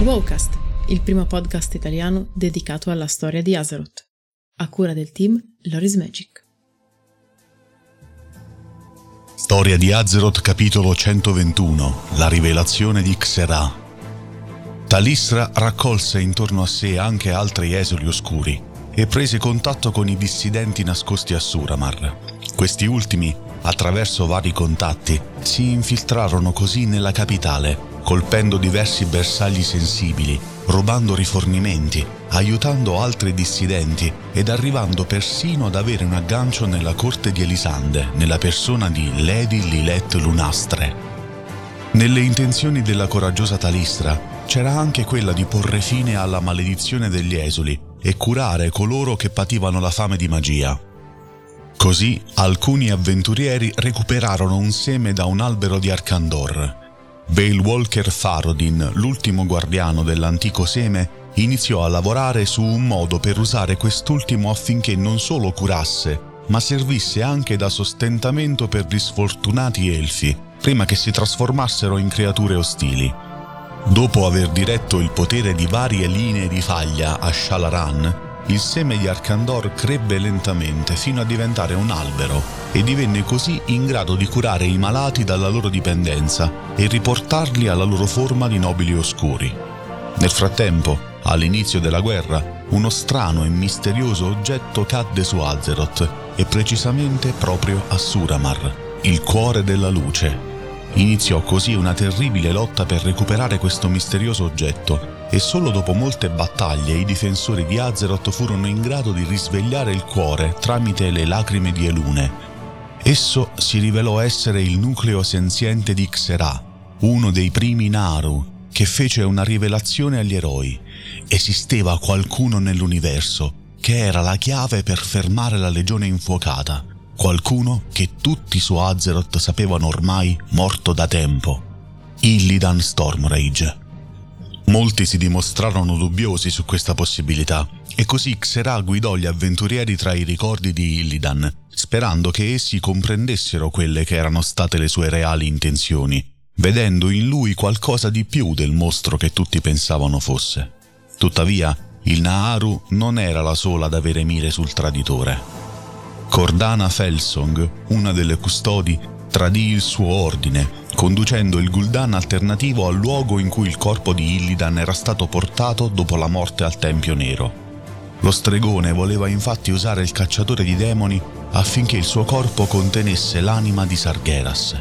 Wowcast, il primo podcast italiano dedicato alla storia di Azeroth, a cura del team Loris Magic. Storia di Azeroth capitolo 121 La rivelazione di Xerà Talisra raccolse intorno a sé anche altri esuli oscuri e prese contatto con i dissidenti nascosti a Suramar. Questi ultimi, attraverso vari contatti, si infiltrarono così nella capitale, colpendo diversi bersagli sensibili, rubando rifornimenti, aiutando altri dissidenti ed arrivando persino ad avere un aggancio nella corte di Elisande, nella persona di Lady Lilette Lunastre. Nelle intenzioni della coraggiosa Talistra c'era anche quella di porre fine alla maledizione degli esuli e curare coloro che pativano la fame di magia. Così alcuni avventurieri recuperarono un seme da un albero di Arcandor. Bale Walker Farodin, l'ultimo guardiano dell'antico seme, iniziò a lavorare su un modo per usare quest'ultimo affinché non solo curasse, ma servisse anche da sostentamento per gli sfortunati elfi, prima che si trasformassero in creature ostili. Dopo aver diretto il potere di varie linee di faglia a Shalaran, il seme di Arcandor crebbe lentamente fino a diventare un albero e divenne così in grado di curare i malati dalla loro dipendenza e riportarli alla loro forma di nobili oscuri. Nel frattempo, all'inizio della guerra, uno strano e misterioso oggetto cadde su Azeroth e precisamente proprio a Suramar, il cuore della luce. Iniziò così una terribile lotta per recuperare questo misterioso oggetto e solo dopo molte battaglie i difensori di Azeroth furono in grado di risvegliare il cuore tramite le lacrime di Elune. Esso si rivelò essere il nucleo senziente di Xerà, uno dei primi Naru, che fece una rivelazione agli eroi. Esisteva qualcuno nell'universo che era la chiave per fermare la legione infuocata, qualcuno che tutti su Azeroth sapevano ormai morto da tempo. Illidan Stormrage. Molti si dimostrarono dubbiosi su questa possibilità e così Xerà guidò gli avventurieri tra i ricordi di Illidan, sperando che essi comprendessero quelle che erano state le sue reali intenzioni, vedendo in lui qualcosa di più del mostro che tutti pensavano fosse. Tuttavia, il Naharu non era la sola ad avere mire sul traditore. Cordana Felsong, una delle custodi, tradì il suo ordine, conducendo il Gul'dan alternativo al luogo in cui il corpo di Illidan era stato portato dopo la morte al Tempio Nero. Lo stregone voleva infatti usare il cacciatore di demoni affinché il suo corpo contenesse l'anima di Sargeras.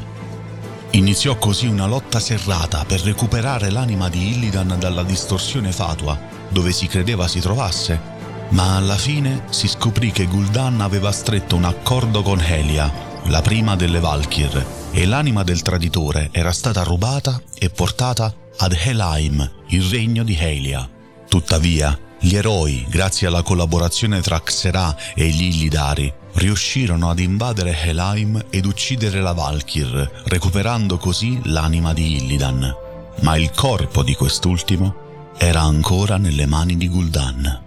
Iniziò così una lotta serrata per recuperare l'anima di Illidan dalla distorsione fatua, dove si credeva si trovasse, ma alla fine si scoprì che Gul'dan aveva stretto un accordo con Helia, la prima delle Valkyr, e l'anima del traditore era stata rubata e portata ad Helheim, il regno di Helia. Tuttavia, gli eroi, grazie alla collaborazione tra Xerà e gli Illidari, riuscirono ad invadere Helheim ed uccidere la Valkyr, recuperando così l'anima di Illidan. Ma il corpo di quest'ultimo era ancora nelle mani di Gul'dan.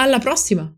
Alla prossima!